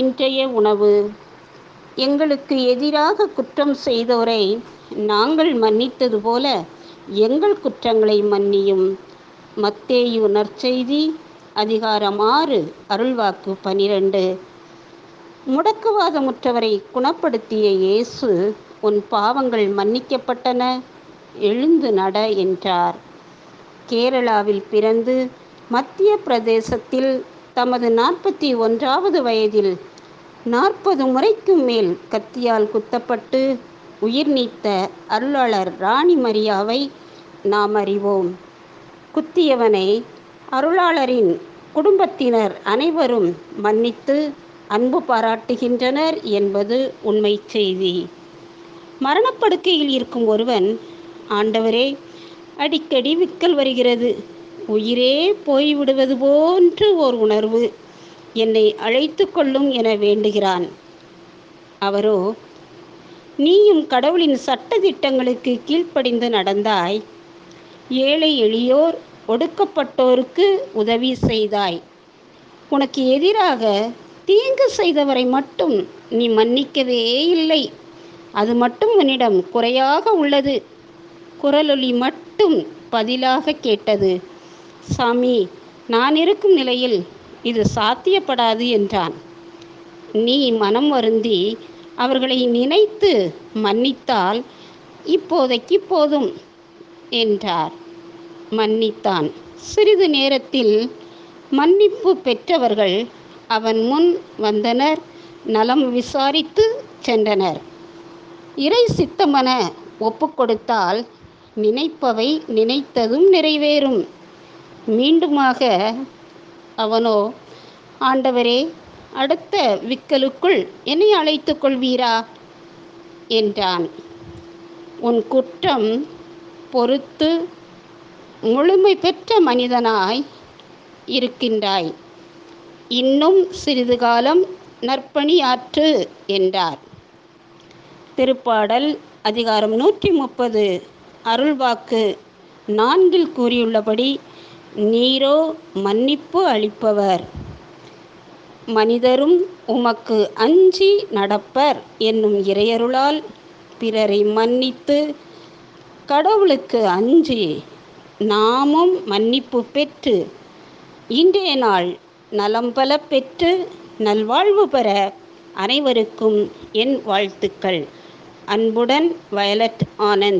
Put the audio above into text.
இன்றைய உணவு. எங்களுக்கு எதிராக குற்றம் செய்தோரை நாங்கள் மன்னித்தது போல எங்கள் குற்றங்களை மன்னியும். மத்தேயு நற்செய்தி அதிகாரம் ஆறு அருள்வாக்கு பனிரெண்டு. முடக்குவாதமுற்றவரை குணப்படுத்திய இயேசு உன் பாவங்கள் மன்னிக்கப்பட்டன எழுந்து நட என்றார். கேரளாவில் பிறந்து மத்திய பிரதேசத்தில் தமது நாற்பத்தி ஒன்றாவது வயதில் நாற்பது முறைக்கும் மேல் கத்தியால் குத்தப்பட்டு உயிர் நீத்த அருளாளர் ராணி மரியாவை நாம் அறிவோம். குத்தியவனை அருளாளரின் குடும்பத்தினர் அனைவரும் மன்னித்து அன்பு பாராட்டுகின்றனர் என்பது உண்மை செய்தி. மரணப்படுக்கையில் இருக்கும் ஒருவன் ஆண்டவரே அடிக்கடி விக்கல் வருகிறது. உயிரே போய்விடுவது போன்று ஓர் உணர்வு என்னை அழைத்து கொள்ளும் என வேண்டுகிறான். அவரோ நீயும் கடவுளின் சட்ட திட்டங்களுக்கு கீழ்ப்படிந்து நடந்தாய். ஏழை எளியோர் ஒடுக்கப்பட்டோருக்கு உதவி செய்தாய். உனக்கு எதிராக தீங்கு செய்தவரை மட்டும் நீ மன்னிக்கவே இல்லை. அது மட்டும் உன்னிடம் குறையாக உள்ளது. குரலொலி மட்டும் பதிலாக கேட்டது. சாமி நான் இருக்கும் நிலையில் இது சாத்தியப்படாது என்றான். நீ மனம் வருந்தி அவர்களை நினைத்து மன்னித்தால் இப்போதைக்கு போதும் என்றார். மன்னித்தான். சிறிது நேரத்தில் மன்னிப்பு பெற்றவர்கள் அவன் முன் வந்தனர். நலம் விசாரித்து சென்றனர். இறை சித்தமென ஒப்புக்கொடுத்தால் நினைப்பவை நினைத்ததும் நிறைவேறும். மீண்டுமாக அவனோ ஆண்டவரே அடுத்த விக்கலுக்குள் என்னை அழைத்து கொள்வீரா? என்றான். உன் குற்றம் பொறுத்து முழுமை பெற்ற மனிதனாய் இருக்கின்றாய். இன்னும் சிறிது காலம் நற்பணியாற்று என்றார். திருப்பாடல் அதிகாரம் நூற்றி முப்பது. அருள்வாக்கு. நான்கில் கூறியுள்ளபடி நீரோ மன்னிப்பு அளிப்பவர். மனிதரும் உமக்கு அஞ்சி நடப்பர் என்னும் இறையருளால் பிறரை மன்னித்து கடவுளுக்கு அஞ்சி நாமும் மன்னிப்பு பெற்று இன்றைய நாள் நலம்பல பெற்று நல்வாழ்வு பெற அனைவருக்கும் என் வாழ்த்துக்கள். அன்புடன் வயலட் ஆனந்த்.